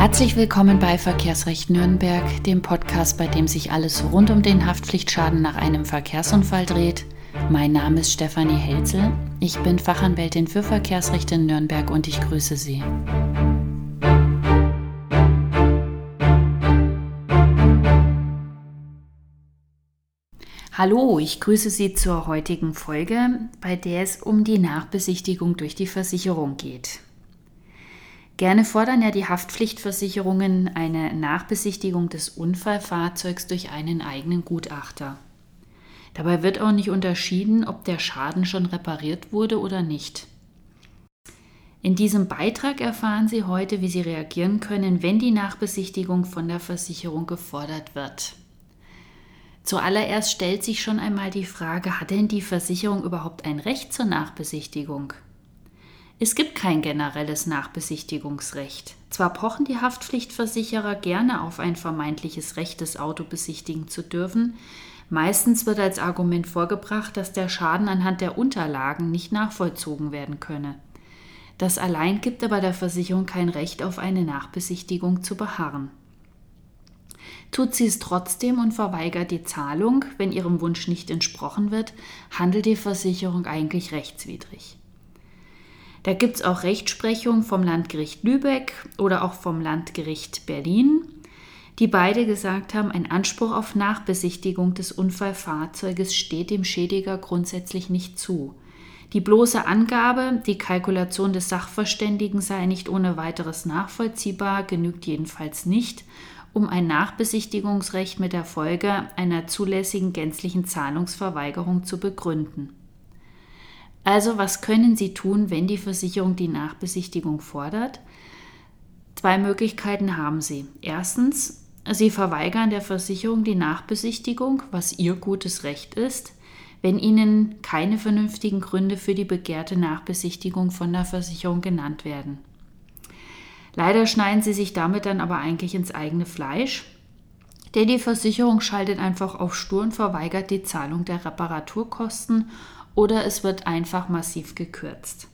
Herzlich willkommen bei Verkehrsrecht Nürnberg, dem Podcast, bei dem sich alles rund um den Haftpflichtschaden nach einem Verkehrsunfall dreht. Mein Name ist Stefanie Helzel. Ich bin Fachanwältin für Verkehrsrecht in Nürnberg und ich grüße Sie. Hallo, ich grüße Sie zur heutigen Folge, bei der es um die Nachbesichtigung durch die Versicherung geht. Gerne fordern ja die Haftpflichtversicherungen eine Nachbesichtigung des Unfallfahrzeugs durch einen eigenen Gutachter. Dabei wird auch nicht unterschieden, ob der Schaden schon repariert wurde oder nicht. In diesem Beitrag erfahren Sie heute, wie Sie reagieren können, wenn die Nachbesichtigung von der Versicherung gefordert wird. Zuallererst stellt sich schon einmal die Frage, hat denn die Versicherung überhaupt ein Recht zur Nachbesichtigung? Es gibt kein generelles Nachbesichtigungsrecht. Zwar pochen die Haftpflichtversicherer gerne auf ein vermeintliches Recht, das Auto besichtigen zu dürfen, meistens wird als Argument vorgebracht, dass der Schaden anhand der Unterlagen nicht nachvollzogen werden könne. Das allein gibt aber der Versicherung kein Recht, auf eine Nachbesichtigung zu beharren. Tut sie es trotzdem und verweigert die Zahlung, wenn ihrem Wunsch nicht entsprochen wird, handelt die Versicherung eigentlich rechtswidrig. Da gibt es auch Rechtsprechung vom Landgericht Lübeck oder auch vom Landgericht Berlin, die beide gesagt haben, ein Anspruch auf Nachbesichtigung des Unfallfahrzeuges steht dem Schädiger grundsätzlich nicht zu. Die bloße Angabe, die Kalkulation des Sachverständigen sei nicht ohne weiteres nachvollziehbar, genügt jedenfalls nicht, um ein Nachbesichtigungsrecht mit der Folge einer zulässigen gänzlichen Zahlungsverweigerung zu begründen. Also was können Sie tun, wenn die Versicherung die Nachbesichtigung fordert? Zwei Möglichkeiten haben Sie. Erstens, Sie verweigern der Versicherung die Nachbesichtigung, was Ihr gutes Recht ist, wenn Ihnen keine vernünftigen Gründe für die begehrte Nachbesichtigung von der Versicherung genannt werden. Leider schneiden Sie sich damit dann aber eigentlich ins eigene Fleisch, denn die Versicherung schaltet einfach auf Stur und verweigert die Zahlung der Reparaturkosten oder es wird einfach massiv gekürzt.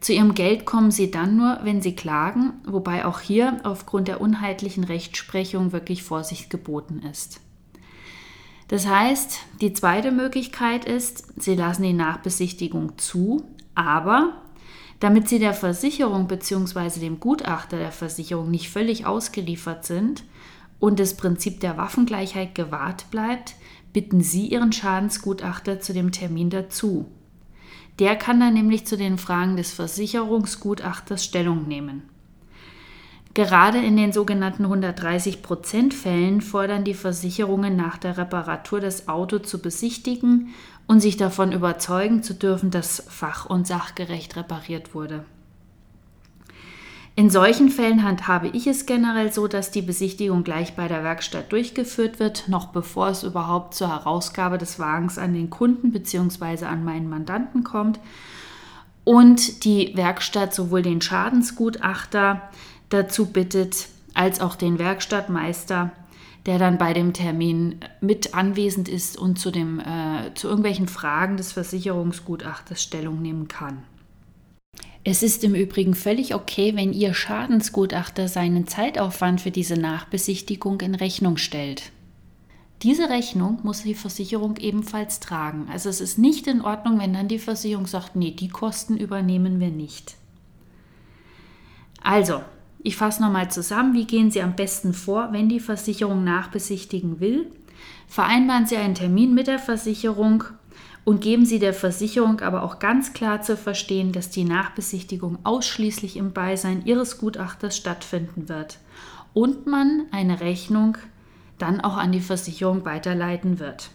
Zu ihrem Geld kommen sie dann nur, wenn sie klagen, wobei auch hier aufgrund der unheitlichen Rechtsprechung wirklich Vorsicht geboten ist. Das heißt, die zweite Möglichkeit ist, sie lassen die Nachbesichtigung zu, aber damit sie der Versicherung bzw. dem Gutachter der Versicherung nicht völlig ausgeliefert sind und das Prinzip der Waffengleichheit gewahrt bleibt, bitten Sie Ihren Schadensgutachter zu dem Termin dazu. Der kann dann nämlich zu den Fragen des Versicherungsgutachters Stellung nehmen. Gerade in den sogenannten 130-Prozent-Fällen fordern die Versicherungen nach der Reparatur das Auto zu besichtigen und sich davon überzeugen zu dürfen, dass fach- und sachgerecht repariert wurde. In solchen Fällen handhabe ich es generell so, dass die Besichtigung gleich bei der Werkstatt durchgeführt wird, noch bevor es überhaupt zur Herausgabe des Wagens an den Kunden bzw. an meinen Mandanten kommt. Und die Werkstatt sowohl den Schadensgutachter dazu bittet, als auch den Werkstattmeister, der dann bei dem Termin mit anwesend ist und zu, dem, äh, zu irgendwelchen Fragen des Versicherungsgutachters Stellung nehmen kann. Es ist im Übrigen völlig okay, wenn Ihr Schadensgutachter seinen Zeitaufwand für diese Nachbesichtigung in Rechnung stellt. Diese Rechnung muss die Versicherung ebenfalls tragen. Also es ist nicht in Ordnung, wenn dann die Versicherung sagt, nee, die Kosten übernehmen wir nicht. Also, ich fasse nochmal zusammen, wie gehen Sie am besten vor, wenn die Versicherung nachbesichtigen will. Vereinbaren Sie einen Termin mit der Versicherung und geben Sie der Versicherung aber auch ganz klar zu verstehen, dass die Nachbesichtigung ausschließlich im Beisein Ihres Gutachters stattfinden wird und man eine Rechnung dann auch an die Versicherung weiterleiten wird.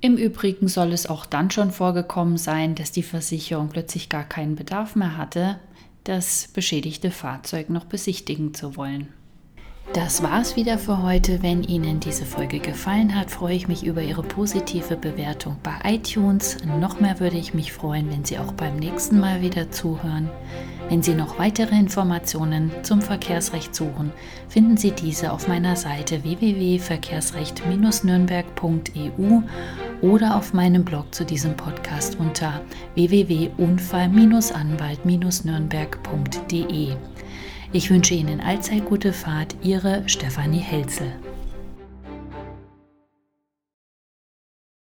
Im Übrigen soll es auch dann schon vorgekommen sein, dass die Versicherung plötzlich gar keinen Bedarf mehr hatte, das beschädigte Fahrzeug noch besichtigen zu wollen. Das war's wieder für heute. Wenn Ihnen diese Folge gefallen hat, freue ich mich über Ihre positive Bewertung bei iTunes. Noch mehr würde ich mich freuen, wenn Sie auch beim nächsten Mal wieder zuhören. Wenn Sie noch weitere Informationen zum Verkehrsrecht suchen, finden Sie diese auf meiner Seite www.verkehrsrecht-nürnberg.eu oder auf meinem Blog zu diesem Podcast unter www.unfall-anwalt-nürnberg.de. Ich wünsche Ihnen allzeit gute Fahrt, Ihre Stefanie Helzel.